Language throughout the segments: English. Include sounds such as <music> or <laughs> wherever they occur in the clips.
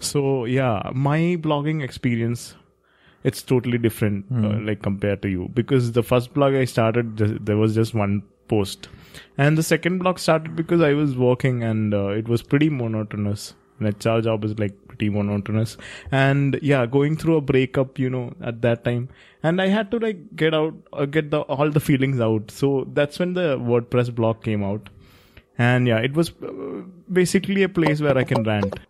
So yeah, my blogging experience it's totally different uh, like compared to you because the first blog I started there was just one post, and the second blog started because I was working and uh, it was pretty monotonous. And HR job is like pretty monotonous, and yeah, going through a breakup, you know, at that time, and I had to like get out, uh, get the all the feelings out. So that's when the WordPress blog came out, and yeah, it was uh, basically a place where I can rant.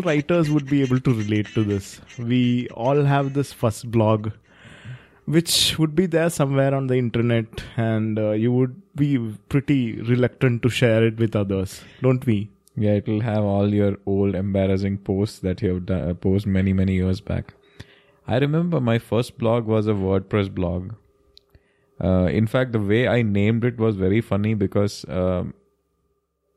All writers would be able to relate to this. We all have this first blog, which would be there somewhere on the internet, and uh, you would be pretty reluctant to share it with others, don't we? Yeah, it'll have all your old embarrassing posts that you have done, uh, posted many, many years back. I remember my first blog was a WordPress blog. Uh, in fact, the way I named it was very funny because, um,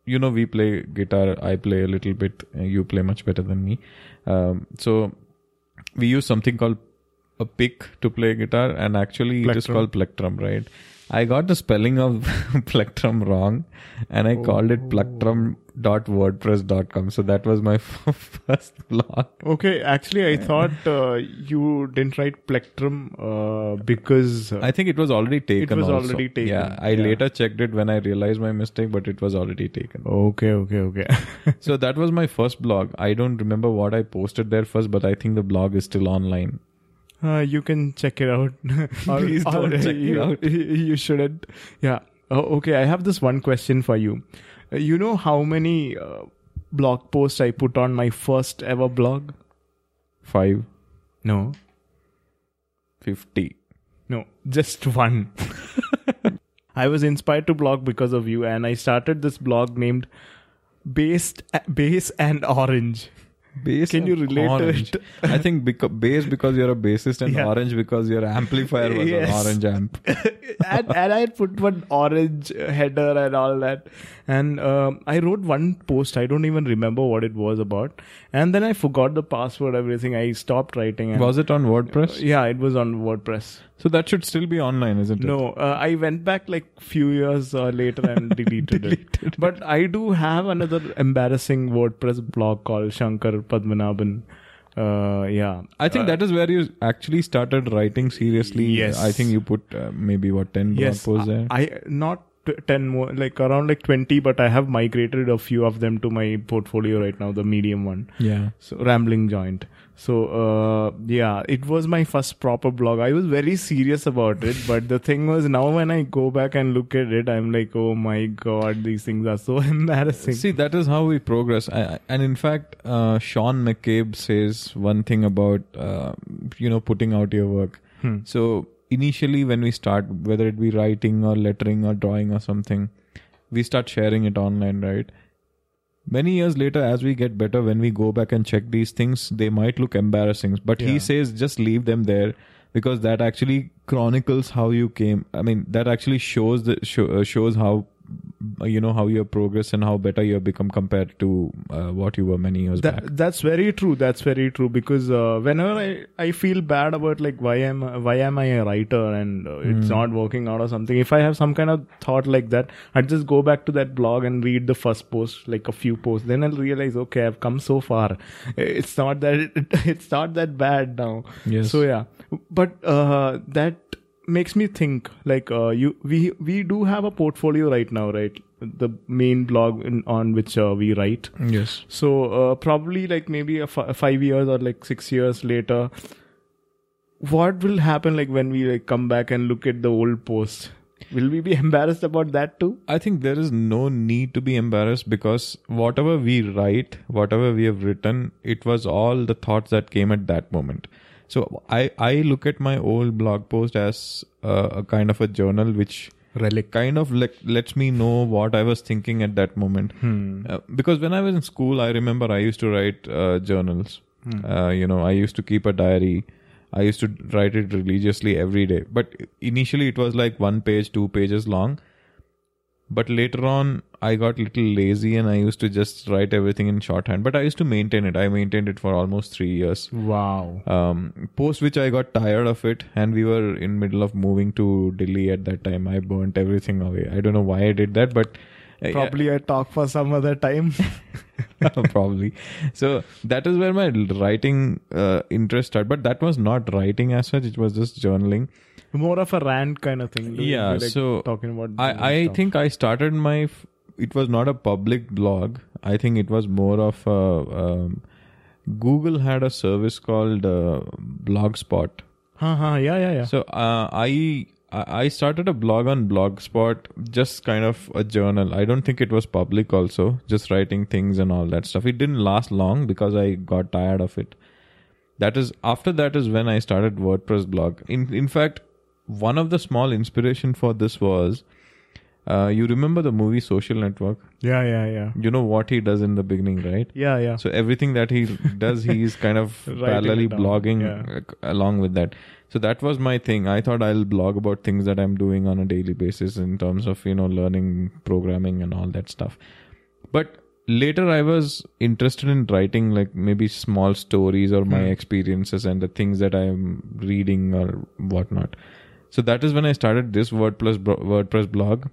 you know, we play guitar. I play a little bit. uh, You play much better than me. Um, so we use something called a pick to play guitar, and actually it is called plectrum, right? I got the spelling of <laughs> plectrum wrong, and I called it plectrum.wordpress.com. So that was my <laughs> first blog. Okay, actually, I thought uh, you didn't write plectrum uh, because uh, I think it was already taken. It was also. already taken, Yeah, I yeah. later checked it when I realized my mistake, but it was already taken. okay, okay, okay. <laughs> So that was my first blog. I don't remember what I posted there first, but I think the blog is still online. Uh, you can check it out. Or- <laughs> Please don't or check it out. You shouldn't. Yeah. Oh, okay. I have this one question for you. Uh, you know how many uh, blog posts I put on my first ever blog? Five No. fifty. No. Just one. <laughs> I was inspired to blog because of you, and I started this blog named Based Base and Orange. Base Can you relate to it? <laughs> I think beca- bass because you're a bassist and Yeah. orange because your amplifier was Yes. an orange amp. <laughs> and, and I had put one orange header and all that. And um, I wrote one post. I don't even remember what it was about. And then I forgot the password, everything. I stopped writing. And, Was it on WordPress? Yeah, it was on WordPress. So that should still be online, isn't it? No, uh, I went back like few years uh, later and <laughs> deleted, it. But I do have another embarrassing WordPress blog called Shankar Padmanabhan. Uh, yeah, I think that is where you actually started writing seriously. Yes. I think you put uh, maybe what ten blog yes, posts there. I, I not t- ten more, like around like twenty, but I have migrated a few of them to my portfolio right now, the medium one. yeah. So rambling joint. So uh, yeah, it was my first proper blog. I was very serious about it, but the thing was now when I go back and look at it, I'm like, oh my god, these things are so <laughs> embarrassing. See, that is how we progress. I- and in fact, uh, Sean McCabe says one thing about, uh, you know, putting out your work. Hmm. So initially, when we start, whether it be writing or lettering or drawing or something, we start sharing it online, right? Many years later, as we get better, when we go back and check these things, they might look embarrassing. But Yeah. he says just leave them there because that actually chronicles how you came. I mean, that actually shows the show, uh, shows how you know how you progress and how better you have become compared to uh, what you were many years back. That's very true. That's very true because uh, whenever I, I feel bad about like why am why am I a writer and uh, it's not working out or something. If I have some kind of thought like that, I'd just go back to that blog and read the first post, like a few posts. Then I'll realize, okay, I've come so far. It's not that <laughs> it's not that bad now. Yes. So yeah, but uh, that makes me think like uh, you we we do have a portfolio right now, right? The main blog in, on which uh, we write. yes. So uh, probably like maybe a five years or like six years later, what will happen like when we like come back and look at the old post? Will we be <laughs> embarrassed about that too? I think there is no need to be embarrassed because whatever we write, whatever we have written, it was all the thoughts that came at that moment. So I I look at my old blog post as uh, a kind of a journal which Relic. kind of like lets me know what I was thinking at that moment. Hmm. Uh, because when I was in school, I remember I used to write uh, journals. Uh, you know, I used to keep a diary. I used to write it religiously every day. But initially it was like one page, two pages long. But later on, I got a little lazy and I used to just write everything in shorthand. But I used to maintain it. I maintained it for almost three years. Wow. Um, post which I got tired of it, and we were in middle of moving to Delhi at that time. I burnt everything away. I don't know why I did that, but uh, Probably I talk for some other time. <laughs> <laughs> probably so that is where my writing uh, interest started but that was not writing as such it was just journaling More of a rant kind of thing. Yeah, like so talking about. i i stuff. think i started my f- it was not a public blog i think it was more of a um, google had a service called uh, blogspot Huh, huh, yeah, yeah, yeah. so uh, I I I started a blog on Blogspot, just kind of a journal. I don't think it was public. Also, just writing things and all that stuff. It didn't last long because I got tired of it. That is after that is when I started WordPress blog. In in fact, one of the small inspiration for this was, uh, you remember the movie Social Network? yeah, yeah, yeah. You know what he does in the beginning, right? Yeah, yeah. So everything that he does, he is kind of <laughs> parallelly blogging yeah. along with that. So that was my thing. I thought I'll blog about things that I'm doing on a daily basis in terms of you know learning programming and all that stuff. But later I was interested in writing like maybe small stories or my Hmm. experiences and the things that I'm reading or whatnot. So that is when I started this WordPress WordPress blog.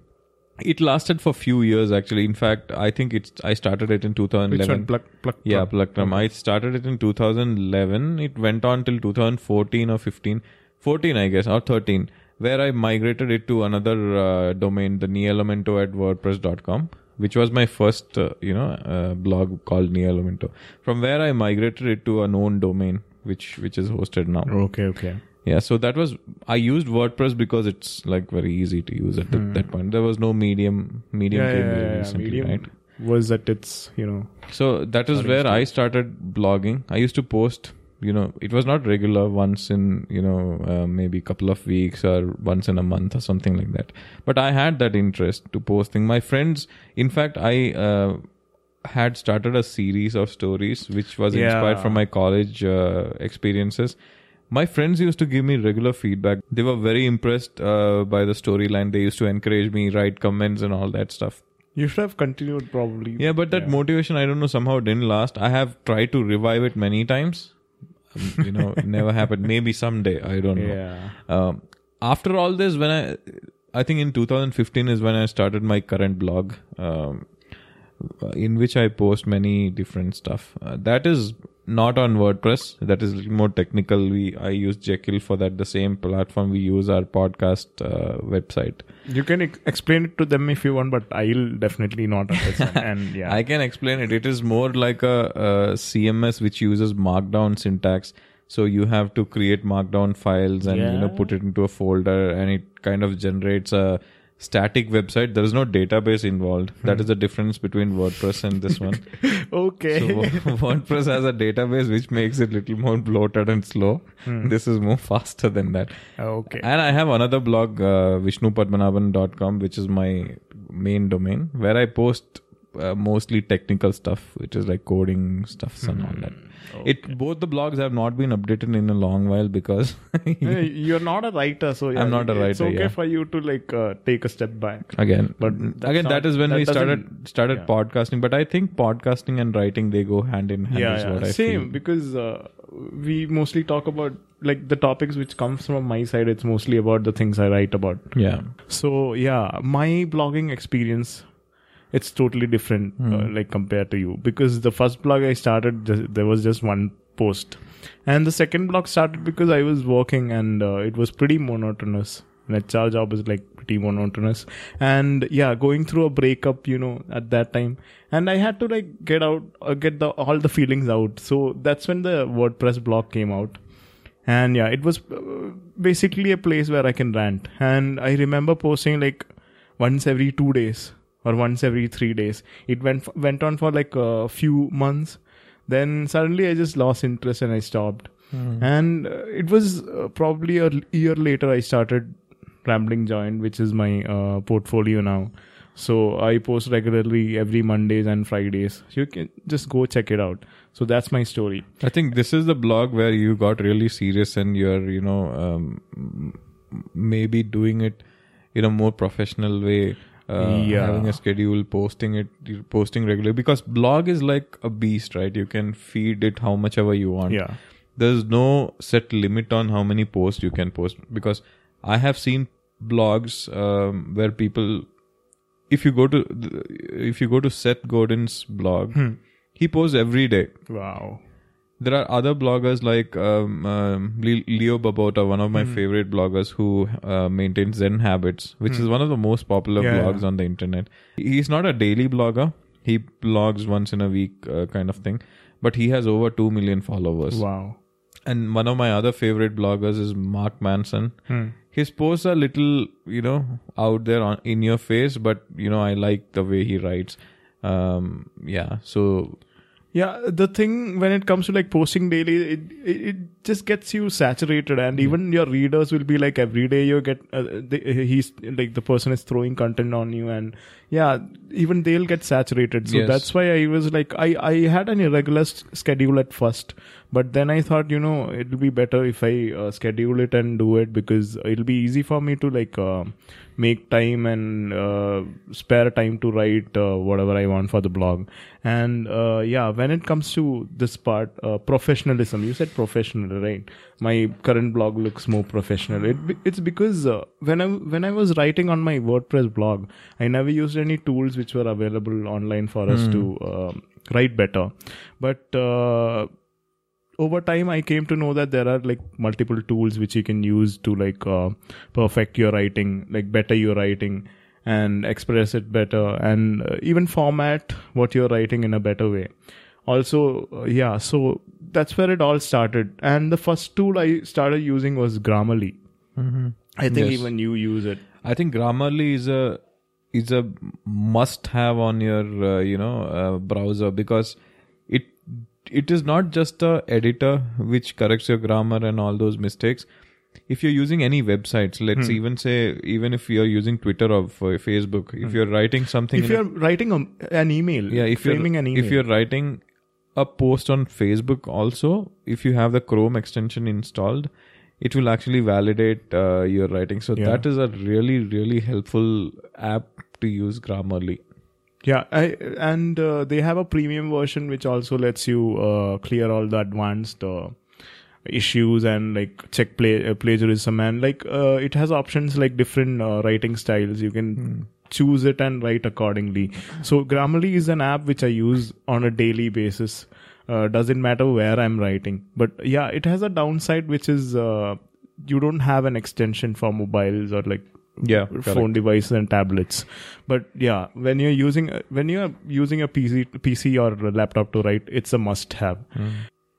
It lasted for few years actually. In fact, I think it's I started it in 2011. Which one? Pluck, pluck, Yeah. Pluckram. I started it in 2011. It went on till 2014 or 15. 14, I guess, or 13, where I migrated it to another uh, domain, the Nielemento at WordPress.com, which was my first, uh, you know, uh, blog called Nielemento. From where I migrated it to a known domain, which which is hosted now. Okay, okay. Yeah, so that was I used WordPress because it's like very easy to use at th- Hmm. that point. There was no medium. Medium yeah, yeah, yeah, yeah. recently, Medium right? was at its, you know. So that is where I started blogging. I used to post, you know, it was not regular, once in, you know, uh, maybe a couple of weeks or once in a month or something like that. But I had that interest to posting. My friends, in fact, I uh, had started a series of stories which was inspired from my college uh, experiences. My friends used to give me regular feedback. They were very impressed uh, by the storyline. They used to encourage me, write comments, and all that stuff. You should have continued probably. Yeah, but that Yeah. motivation, I don't know, somehow didn't last. I have tried to revive it many times. Um, you know, never happened. Maybe someday. I don't know. Yeah. Um, after all this, when I, I think in 2015 is when I started my current blog, um, in which I post many different stuff. Uh, that is not on WordPress. That is a little more technical. We I use Jekyll for that. The same platform we use our podcast uh, website. You can ex- explain it to them if you want, but I'll definitely not understand. <laughs> and yeah. I can explain it. It is more like a, a CMS which uses Markdown syntax. So you have to create Markdown files and you know put it into a folder, and it kind of generates a static website. There is no database involved. That is the difference between WordPress and this one. <laughs> okay. So <laughs> WordPress has a database which makes it little more bloated and slow. This is more faster than that. okay. And I have another blog, uh, vishnupadmanaban.com, which is my main domain, where I post uh, mostly technical stuff, which is like coding stuffs and all that. It both the blogs have not been updated in a long while because <laughs> Hey, You're not a writer, so yeah, I'm not a writer. It's okay yeah. for you to like uh, take a step back. again, But again, not- that is when that we started started yeah. podcasting. But I think podcasting and writing they go hand in hand. yeah, is yeah. what I same feel. because uh, we mostly talk about like the topics which comes from my side. It's mostly about the things I write about. Yeah, So yeah, my blogging experience it's totally different uh, Hmm. like compared to you. Because the first blog I started there was just one post. And the second blog started because I was working and uh, it was pretty monotonous. An HR job is like pretty monotonous. And yeah, going through a breakup, you know, at that time. And I had to like get out uh, get the all the feelings out. So that's when the WordPress blog came out. And yeah it was uh, basically a place where i can rant. And i remember posting like once every 2 days or once every 3 days it went went on for like a few months then suddenly i just lost interest and i stopped and uh, it was uh, probably a year later i started rambling joint which is my uh, portfolio now So I post regularly every Mondays and Fridays. You can just go check it out. So that's my story. I think this is the blog where you got really serious and you're, you know, um, maybe doing it in a more professional way. Uh, Yeah. Having a schedule, posting it, posting regularly. Because blog is like a beast, right? You can feed it how much ever you want. Yeah. There's no set limit on how many posts you can post. Because I have seen blogs um, where people, if you go to, if you go to Seth Godin's blog, Hmm. he posts every day Wow. There are other bloggers like um, um, Leo Babauta, one of my Hmm. favorite bloggers who uh, maintains Zen Habits, which is one of the most popular Hmm. Yeah, blogs yeah. on the internet. He's not a daily blogger. He blogs once in a week, uh, kind of thing. But he has over 2 million followers. Wow. And one of my other favorite bloggers is Mark Manson. Hmm. His posts are little, you know, out there on, in your face, but, you know, I like the way he writes. Um, yeah. So, Yeah, the thing when it comes to like posting daily, it it, it just gets you saturated, and even your readers will be like every day you get uh, they, he's like the person is throwing content on you, and yeah, even they'll get saturated. So Yes. that's why I was like I I had an irregular s- schedule at first, but then I thought you know it'll be better if I uh, schedule it and do it because it'll be easy for me to like uh, make time and uh, spare time to write uh, whatever I want for the blog. And uh, yeah, when it comes to this part, uh, professionalism, you said professional, right? My current blog looks more professional. It, it's because uh, when I when I was writing on my WordPress blog, I never used any tools which were available online for us to um write better. But uh, over time i came to know that there are like multiple tools which you can use to like uh, perfect your writing like better your writing and express it better and uh, even format what you're writing in a better way. Also uh, yeah so that's where it all started. And the first tool i started using was grammarly. I think Yes. even you use it. I think Grammarly is a is a must have on your uh, you know uh, browser because it is not just a editor which corrects your grammar and all those mistakes. If you're using any websites, let's Hmm. even say even if you're using Twitter or Facebook, if you're writing something, Hmm. if you're writing a, an email yeah, if you're an email if you're writing a post on Facebook, also if you have the Chrome extension installed, it will actually validate uh, your writing. So Yeah. that is a really really helpful app to use Grammarly. Yeah, I, and uh, they have a premium version which also lets you uh, clear all the advanced uh, issues and like check play, uh, plagiarism and like uh, it has options like different uh, writing styles. You can choose it and write accordingly. So Grammarly is an app which I use on a daily basis. Uh, doesn't matter where I'm writing, but yeah, it has a downside which is uh, you don't have an extension for mobiles or like Yeah, phone devices and tablets. But yeah when you're using when you're using a pc pc or a laptop to write it's a must have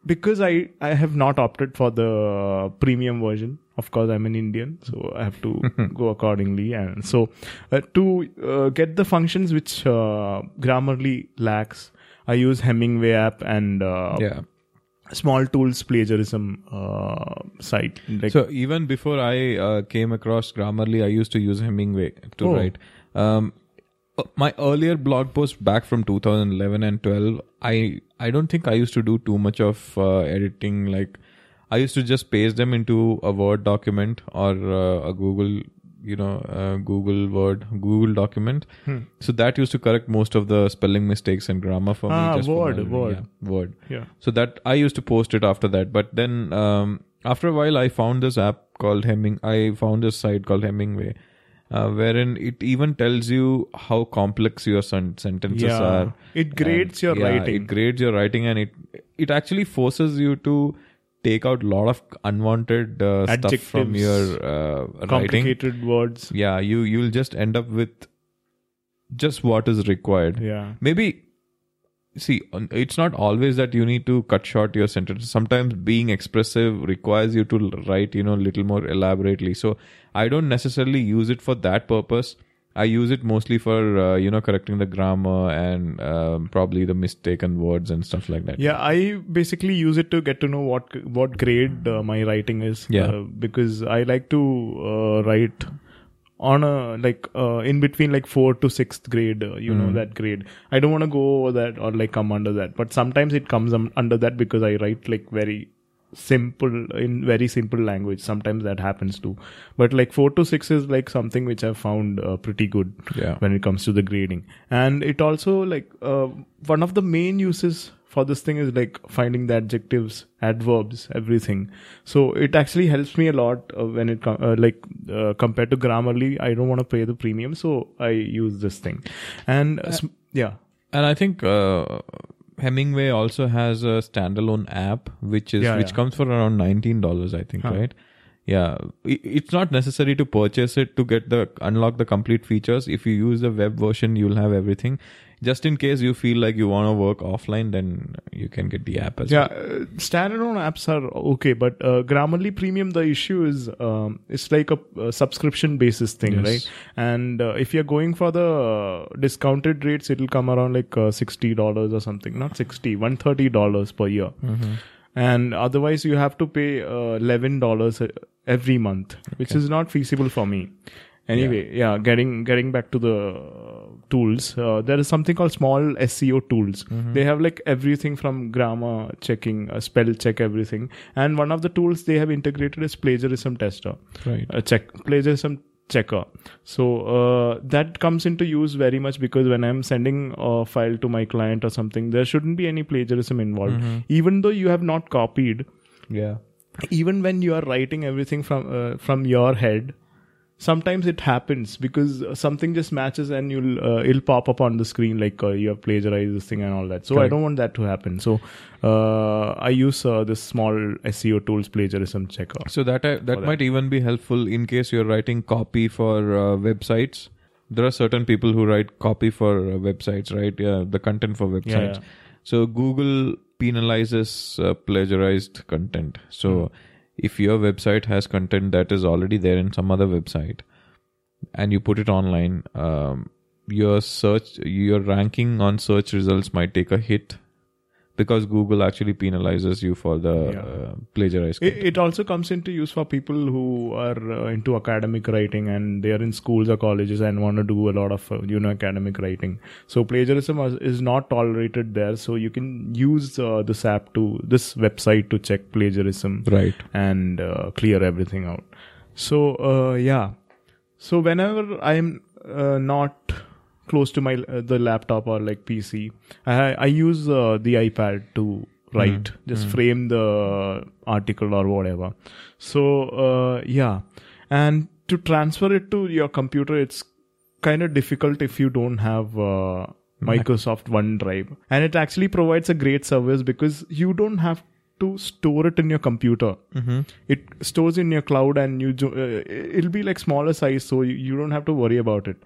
because i i have not opted for the premium version. Of course i'm an indian so i have to <laughs> go accordingly. And so uh, to uh, get the functions which uh, grammarly lacks i use hemingway app and uh, Yeah. Small tools plagiarism uh, site like So even before I uh, came across Grammarly, I used to use Hemingway to Oh. write. Um, uh, my earlier blog post back from 2011 and 12, I I don't think I used to do too much of uh, editing. Like I used to just paste them into a Word document or uh, a Google, you know, uh, Google Word, Google document. Hmm. So that used to correct most of the spelling mistakes and grammar for me. Ah, just from Word, my- Word. yeah, Word. yeah So that I used to post it after that. But then um, after a while, I found this app called Hemming. I found this site called Hemingway, uh, wherein it even tells you how complex your sen- sentences yeah are. it grades And, your yeah, writing It grades your writing, and it it actually forces you to take out a lot of unwanted uh, stuff from your uh, writing. complicated words. Yeah, you you'll just end up with just what is required. Yeah. Maybe see it's not always that you need to cut short your sentence sometimes being expressive requires you to write you know a little more elaborately. So i don't necessarily use it for that purpose i use it mostly for uh, you know correcting the grammar and um, probably the mistaken words and stuff like that yeah i basically use it to get to know what what grade uh, my writing is Yeah. uh, because i like to uh, write on a like uh, in between like fourth to sixth grade uh, you know Mm. that grade i don't want to go over that or like come under that but sometimes it comes um, under that because i write like very simple in very simple language. Sometimes that happens too. But like 4 to 6 is like something which i've found uh, pretty good Yeah. when it comes to the grading. And it also like uh, one of the main uses for this thing is like finding the adjectives adverbs everything. So it actually helps me a lot uh, when it com- uh, like uh, compared to grammarly i don't want to pay the premium so i use this thing. And uh, sm- yeah. And I think uh, Hemingway also has a standalone app, which is Yeah, which yeah. comes for around nineteen dollars. I think, Huh. right? Yeah, it's not necessary to purchase it to get the unlock the complete features. If you use the web version, you'll have everything. Just in case you feel like you want to work offline, then you can get the app as yeah well. uh, standalone apps are okay but uh, grammarly premium the issue is um, it's like a, uh subscription basis thing Yes. right and uh, if you're going for the uh, discounted rates it'll come around like uh, $60 or something not 60 $130 per year Mm-hmm. and otherwise you have to pay uh, $11 every month which is not feasible for me anyway yeah, getting getting back to the tools uh, there is something called small seo tools Mm-hmm. they have like everything from grammar checking uh, spell check everything and one of the tools they have integrated is plagiarism tester Right. a check plagiarism checker so uh, that comes into use very much because when i'm sending a file to my client or something there shouldn't be any plagiarism involved Mm-hmm. even though you have not copied Yeah. even when you are writing everything from uh, from your head sometimes it happens because something just matches and you'll uh, it'll pop up on the screen like uh, you have plagiarized this thing and all that so i don't want that to happen so uh, i use uh, this small seo tools plagiarism checker So that uh, that that. might even be helpful in case you're writing copy for uh, websites. There are certain people who write copy for uh, websites, right? Yeah, the content for websites. yeah. So Google penalizes uh, plagiarized content. So if your website has content that is already there in some other website, and you put it online, um, your search, your ranking on search results might take a hit because Google actually penalizes you for the Yeah. uh, plagiarized It, it also comes into use for people who are uh, into academic writing and they are in schools or colleges and want to do a lot of uh, you know academic writing. So plagiarism is, not tolerated there. So you can use uh, this app to this website to check plagiarism Right. and uh, clear everything out. So uh, yeah. So whenever I'm uh, not close to my uh, the laptop or like PC, I I use uh, the iPad to write, just frame the article or whatever. So uh, yeah, and to transfer it to your computer, it's kind of difficult if you don't have. Uh, Microsoft OneDrive, and it actually provides a great service because you don't have to store it in your computer Mm-hmm. it stores in your cloud and you do, uh, it'll be like smaller size so you, you don't have to worry about it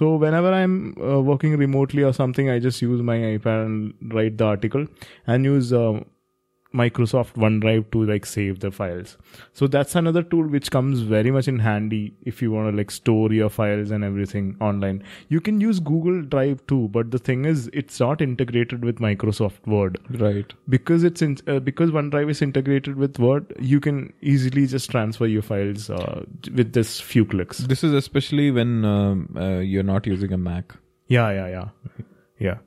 so whenever i'm uh, working remotely or something i just use my ipad and write the article and use uh, microsoft onedrive to like save the files so that's another tool which comes very much in handy if you want to like store your files and everything online you can use google drive too but the thing is it's not integrated with microsoft word Right. because it's in, uh, because OneDrive is integrated with Word, you can easily just transfer your files uh, with this few clicks. This is especially when um, uh, you're not using a Mac. Yeah, yeah, yeah, yeah.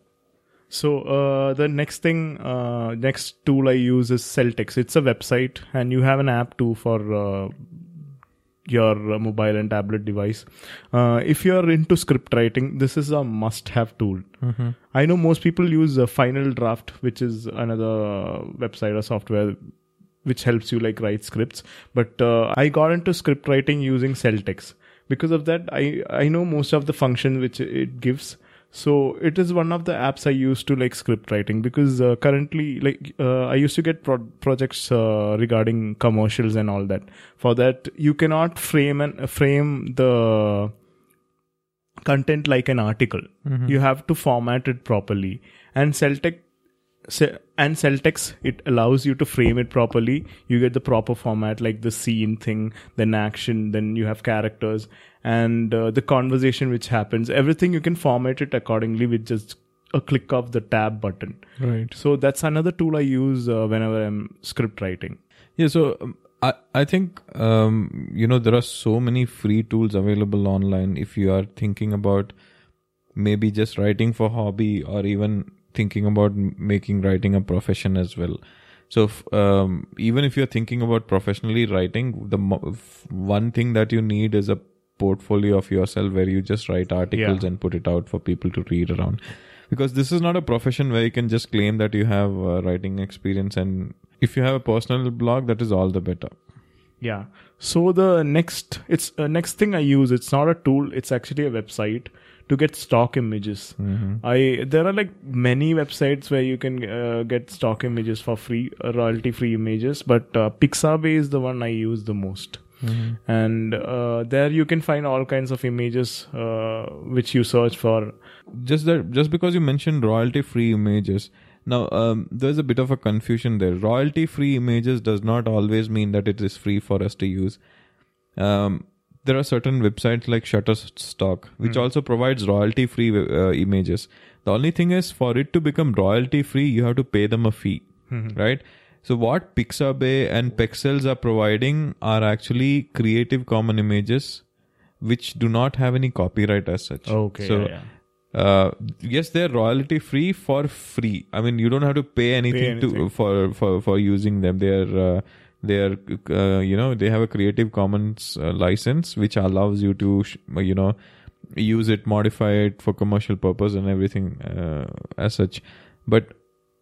So uh, the next thing, uh, next tool I use is Celtx. It's a website, and you have an app too for uh, your mobile and tablet device. Uh, if you're into script writing, this is a must-have tool. I know most people use uh, Final Draft, which is another website or software which helps you like write scripts. But uh, I got into script writing using Celtx. Because of that, I I know most of the functions which it gives. So it is one of the apps I use to like script writing because uh, currently like uh, I used to get pro- projects uh, regarding commercials and all that. For that, you cannot frame and frame the content like an article. You have to format it properly. And Celtx Se- and Celtx it allows you to frame it properly. You get the proper format like the scene thing, then action, then you have characters and uh, the conversation which happens. Everything you can format it accordingly with just a click of the tab button. Right. So that's another tool I use uh, whenever I'm script writing. Yeah. So um, I, I think um, you know there are so many free tools available online if you are thinking about maybe just writing for hobby or even thinking about making writing a profession as well so f- um, even if you're thinking about professionally writing the mo- one thing that you need is a portfolio of yourself where you just write articles Yeah. and put it out for people to read around because this is not a profession where you can just claim that you have uh, writing experience and if you have a personal blog that is all the better Yeah. So the next it's uh, next thing I use. It's not a tool. It's actually a website to get stock images. I there are like many websites where you can uh, get stock images for free, uh, royalty free images. But uh, Pixabay is the one I use the most. And uh, there you can find all kinds of images uh, which you search for. just that just because you mentioned royalty free images now um, there's a bit of a confusion there royalty free images does not always mean that it is free for us to use um, there are certain websites like shutterstock which also provides royalty free uh, images the only thing is for it to become royalty free you have to pay them a fee right so what pixabay and pexels are providing are actually creative common images which do not have any copyright as such Okay. so yeah, yeah. uh, yes, they're royalty free for free. I mean, you don't have to pay anything, to anything. for for for using them. They're uh, they're uh, you know they have a Creative Commons uh, license which allows you to sh- you know use it, modify it for commercial purpose and everything uh, as such. But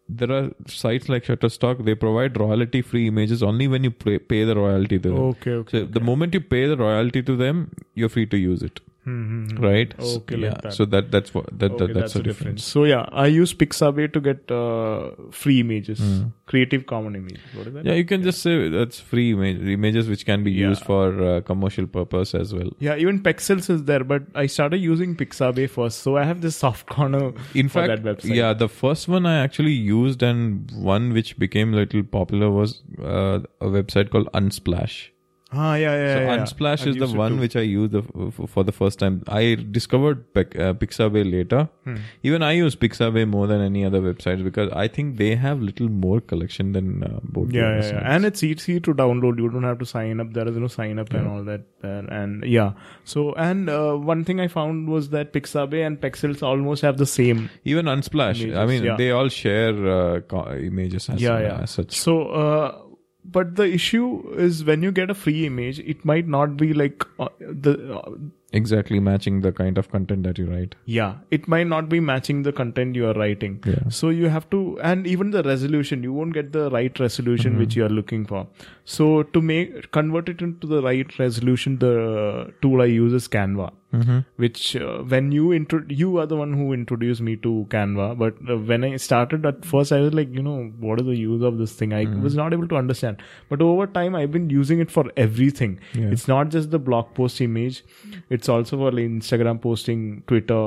there are sites like Shutterstock. They provide royalty free images only when you pay, pay the royalty to them. Okay. Okay. So the moment you pay the royalty to them, you're free to use it Mm-hmm. right Okay, yeah like that. so that that's what that, Okay, that that's, the difference, So yeah, I use Pixabay to get uh, free images, Creative Common images. What is that? Yeah you can just say that's free image, images which can be Yeah. used for uh, commercial purpose as well Yeah, even Pexels is there, but I started using Pixabay first, so I have this soft <laughs> corner in for fact that website. yeah the first one i actually used and one which became a little popular was uh, a website called unsplash Ah, yeah, yeah. so yeah, yeah. unsplash I've is the one which i use the, for the first time i discovered uh, pixabay later Hmm. even i use pixabay more than any other websites because i think they have little more collection than uh, both Yeah, yeah, yeah, and it's easy to download. You don't have to sign up. There is no sign up and all that. And yeah, so and uh, one thing I found was that Pixabay and Pexels almost have the same. Even Unsplash, I mean, yeah. they all share uh, images as, Yeah, yeah. as such. So, uh, but the issue is when you get a free image, it might not be like uh, the uh, Exactly matching the kind of content that you write. yeah it might not be matching the content you are writing Yeah. so you have to and even the resolution you won't get the right resolution Mm-hmm. which you are looking for so to make convert it into the right resolution the tool i use is canva Mm-hmm. which uh, when you intro you are the one who introduced me to canva but uh, when i started at first i was like you know what is the use of this thing i Mm-hmm. was not able to understand but over time i've been using it for everything Yeah. it's not just the blog post image it's also for like instagram posting twitter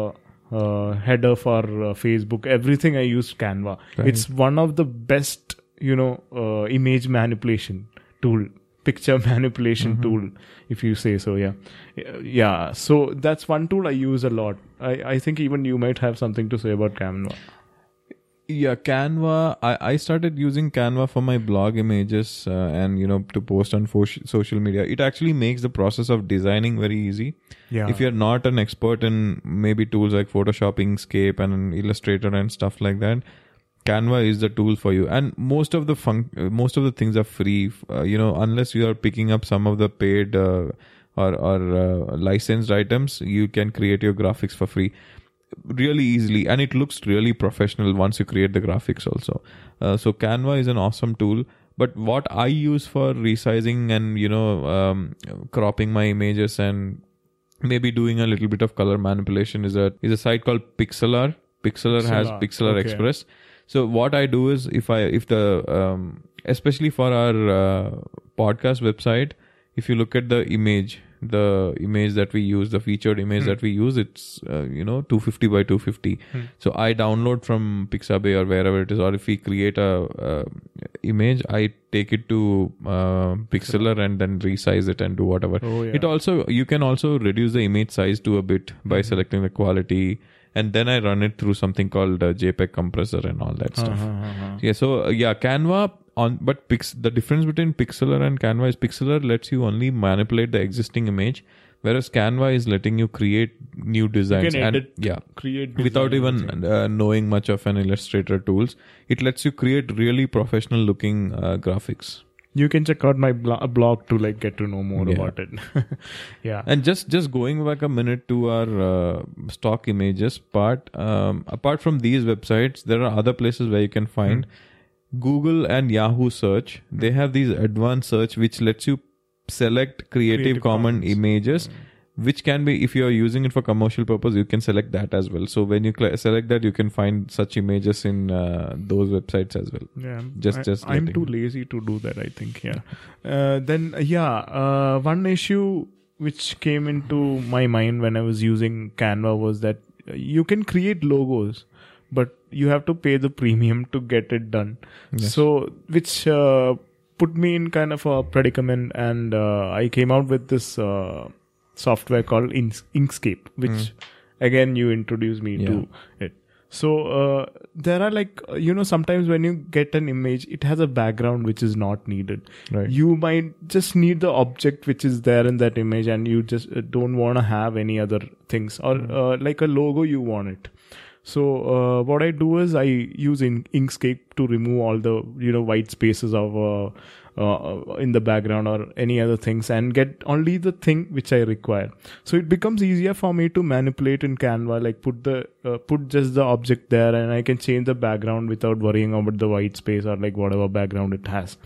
uh, header for uh, facebook everything i use canva Right. it's one of the best you know uh, image manipulation tool picture <laughs> manipulation Mm-hmm. tool if you say so yeah yeah so that's one tool i use a lot i i think even you might have something to say about canva Yeah, Canva. I, I started using Canva for my blog images uh, and, you know, to post on fo- social media. It actually makes the process of designing very easy. yeah If you're not an expert in maybe tools like Photoshop, Inkscape, and Illustrator and stuff like that, Canva is the tool for you. And most of the fun- most of the things are free. Uh, you know, unless you are picking up some of the paid uh, or or uh, licensed items, you can create your graphics for free really easily and it looks really professional once you create the graphics also uh, so canva is an awesome tool but what i use for resizing and you know um, cropping my images and maybe doing a little bit of color manipulation is a is a site called Pixlr Pixlr has Pixlr okay. express so what i do is if i if the um, especially for our uh, podcast website if you look at the image the image that we use the featured image that we use it's uh, you know 250 by 250 so i download from pixabay or wherever it is or if we create a uh, image i take it to uh, Pixlr and then resize it and do whatever. Oh, yeah. it also you can also reduce the image size to a bit by selecting the quality and then i run it through something called uh, jpeg compressor and all that stuff Uh-huh, uh-huh. yeah, so uh, yeah, Canva. on but pix, the difference between Pixlr and Canva is Pixlr lets you only manipulate the existing image, whereas Canva is letting you create new designs can and edit, yeah, create without even uh, knowing much of an Illustrator tools. It lets you create really professional looking uh, graphics. You can check out my blo- blog to like get to know more Yeah. about it <laughs> yeah And just just going back a minute to our uh, stock images part. Um, apart from these websites, there are other places where you can find Google and Yahoo search. They have these advanced search which lets you select Creative, Creative Commons. images. Which can be, if you are using it for commercial purpose, you can select that as well. So when you cl- select that, you can find such images in uh, those websites as well. yeah Just- I, just i'm too lazy to do that i think yeah uh, then yeah uh, one issue which came into my mind when i was using canva was that uh, you can create logos but you have to pay the premium to get it done Yes. so which uh, put me in kind of a predicament and uh, i came out with this uh, software called inkscape which again you introduced me to it. So uh, there are like uh, you know sometimes when you get an image it has a background which is not needed. Right. you might just need the object which is there in that image and you just uh, don't want to have any other things or uh, like a logo you want it. So uh, what i do is i use in- inkscape to remove all the you know white spaces of uh, in the background or any other things and get only the thing which i require so it becomes easier for me to manipulate in canva like put the uh, put just the object there and i can change the background without worrying about the white space or like whatever background it has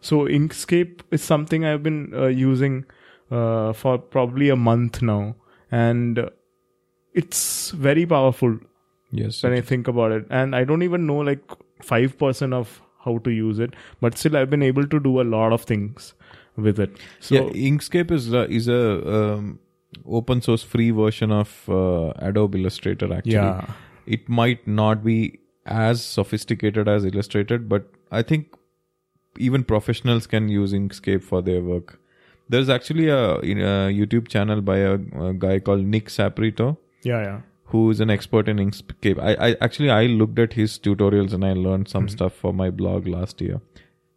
so inkscape is something i've been uh, using uh, for probably a month now and it's very powerful Yes. when I think about it. And I don't even know like 5% of how to use it, but still I've been able to do a lot of things with it. So, yeah, Inkscape is a, is a um, open source free version of uh, Adobe Illustrator. Actually, yeah. it might not be as sophisticated as Illustrator, but I think even professionals can use Inkscape for their work. There's actually a, a YouTube channel by a, a guy called Nick Saporito Yeah, yeah. Who is an expert in Inkscape. I, I actually I looked at his tutorials and I learned some stuff for my blog last year.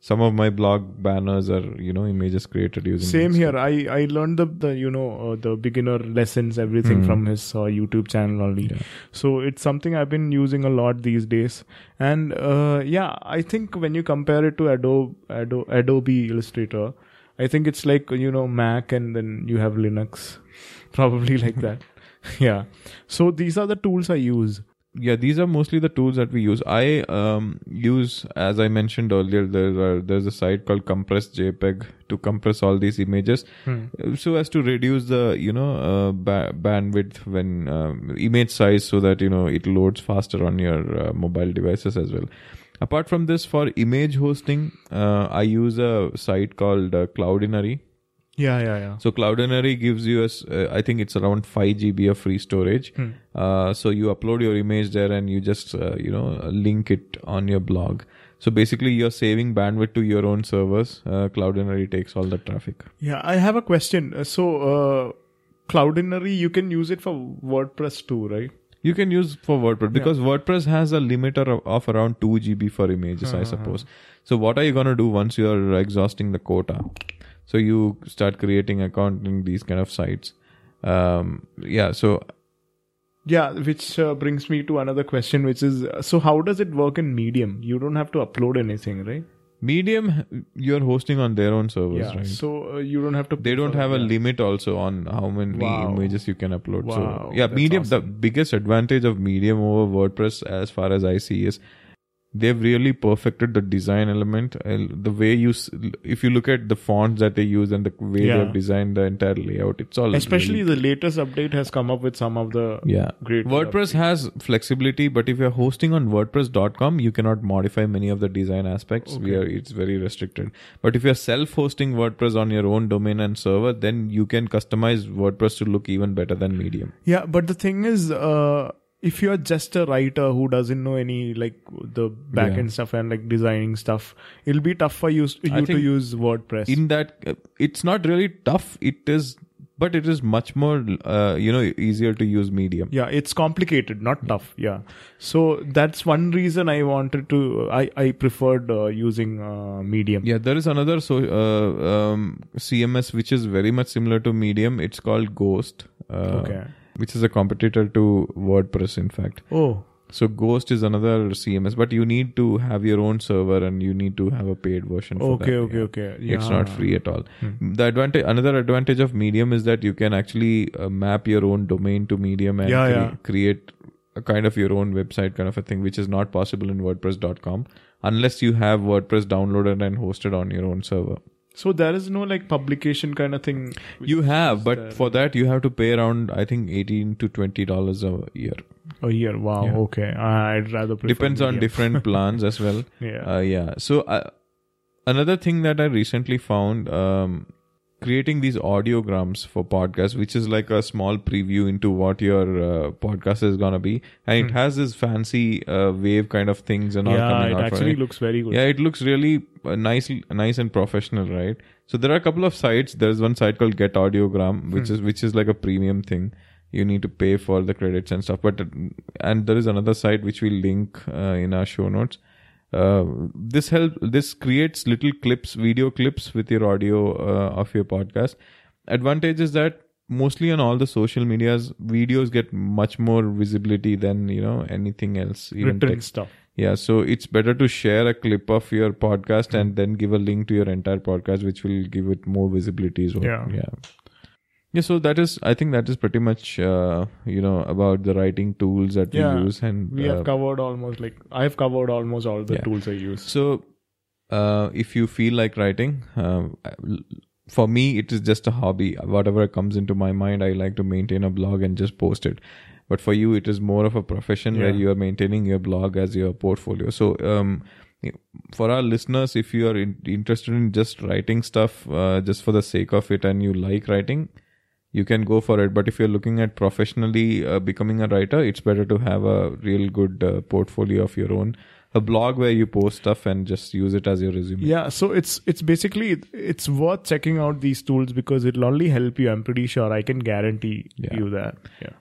Some of my blog banners are you know images created using Same Inkscape. here. I, I learned the, the you know uh, the beginner lessons everything from his uh, YouTube channel only. Yeah. So it's something I've been using a lot these days. And uh, yeah, I think when you compare it to Adobe Adobe, Adobe Illustrator, I think it's like you know Mac and then you have Linux, <laughs> probably like that. <laughs> <laughs> yeah. So these are the tools I use. yeah these are mostly the tools that we use i um, use as i mentioned earlier there are there's a site called compress jpeg to compress all these images Hmm. so as to reduce the you know uh, ba- bandwidth when um, image size so that you know it loads faster on your uh, mobile devices as well apart from this for image hosting uh, i use a site called uh, cloudinary Yeah, yeah, yeah. so Cloudinary gives you, a uh, I think it's around 5 GB of free storage. Hmm. Uh, so you upload your image there and you just, uh, you know, link it on your blog. So basically you're saving bandwidth to your own servers. Uh, Cloudinary takes all the traffic. Yeah, I have a question. Uh, So, uh, Cloudinary, you can use it for WordPress too, right? You can use for WordPress because WordPress has a limiter of, of around 2 GB for images, I suppose. So what are you going to do once you're exhausting the quota? So you start creating account in these kind of sites. Um, yeah, so Yeah, which uh, brings me to another question, which is uh, so how does it work in Medium? You don't have to upload anything, right? Medium, you're hosting on their own servers, yeah. right? So uh, you don't have to. They don't have a limit also on how many Wow. images you can upload. Wow, so yeah, Medium. The biggest advantage of Medium over WordPress, as far as I see, is they've really perfected the design element. Uh, The way you, if you look at the fonts that they use and the way Yeah. they've designed the entire layout, it's all Especially really- the latest update has come up with some of the yeah. great. WordPress has flexibility, but if you're hosting on WordPress.com, you cannot modify many of the design aspects. We are, it's very restricted. But if you're self-hosting WordPress on your own domain and server, then you can customize WordPress to look even better than Medium. Yeah, but the thing is, uh, if you're just a writer who doesn't know any like the back end Yeah. stuff and like designing stuff, it'll be tough for you, you to use WordPress. In that, uh, it's not really tough. It is but it is much more uh, you know easier to use medium yeah it's complicated not tough yeah so that's one reason i wanted to i i preferred uh, using uh, medium yeah there is another so uh, um, cms which is very much similar to medium it's called ghost uh, Okay. Which is a competitor to wordpress in fact oh so ghost is another cms but you need to have your own server and you need to have a paid version for okay that, okay yeah. okay it's not free at all Hmm. the advantage another advantage of medium is that you can actually uh, map your own domain to medium and Yeah, cre- yeah. create a kind of your own website kind of a thing which is not possible in wordpress.com unless you have wordpress downloaded and hosted on your own server so there is no like publication kind of thing you have but there. for that you have to pay around i think 18 to 20 dollars a year. A year wow Yeah. okay. I'd rather depends on different <laughs> plans as well. Yeah. Uh, yeah. So uh, another thing that i recently found um, creating these audiograms for podcasts which is like a small preview into what your uh, podcast is gonna be. And it Hmm. has this fancy uh, wave kind of things and all yeah coming it out actually it. looks very good. Yeah it looks really uh, nice nice and professional right? So there are a couple of sites. There's one site called get audiogram which Hmm. is which is like a premium thing. You need to pay for the credits and stuff. But and there is another site which we link uh, in our show notes uh, this help this creates little clips video clips with your audio uh, of your podcast advantage is that mostly on all the social medias videos get much more visibility than you know anything else even written text stuff yeah, so it's better to share a clip of your podcast and then give a link to your entire podcast, which will give it more visibility as well. Yeah. yeah, yeah. So that is, I think that is pretty much, uh, you know, about the writing tools that Yeah. we use, and we uh, have covered almost like i've covered almost all the Yeah. tools i use So, uh, if you feel like writing, um, for me, it is just a hobby. Whatever comes into my mind, I like to maintain a blog and just post it. But for you, it is more of a profession where you are maintaining your blog as your portfolio. So, um, for our listeners, if you are in, interested in just writing stuff uh, just for the sake of it and you like writing, you can go for it. But if you're looking at professionally uh, becoming a writer, it's better to have a real good uh, portfolio of your own, a blog where you post stuff and just use it as your resume. yeah so it's it's basically it's worth checking out these tools because it'll only help you i'm pretty sure i can guarantee Yeah. you that yeah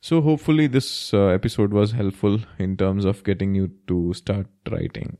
So hopefully this uh, episode was helpful in terms of getting you to start writing.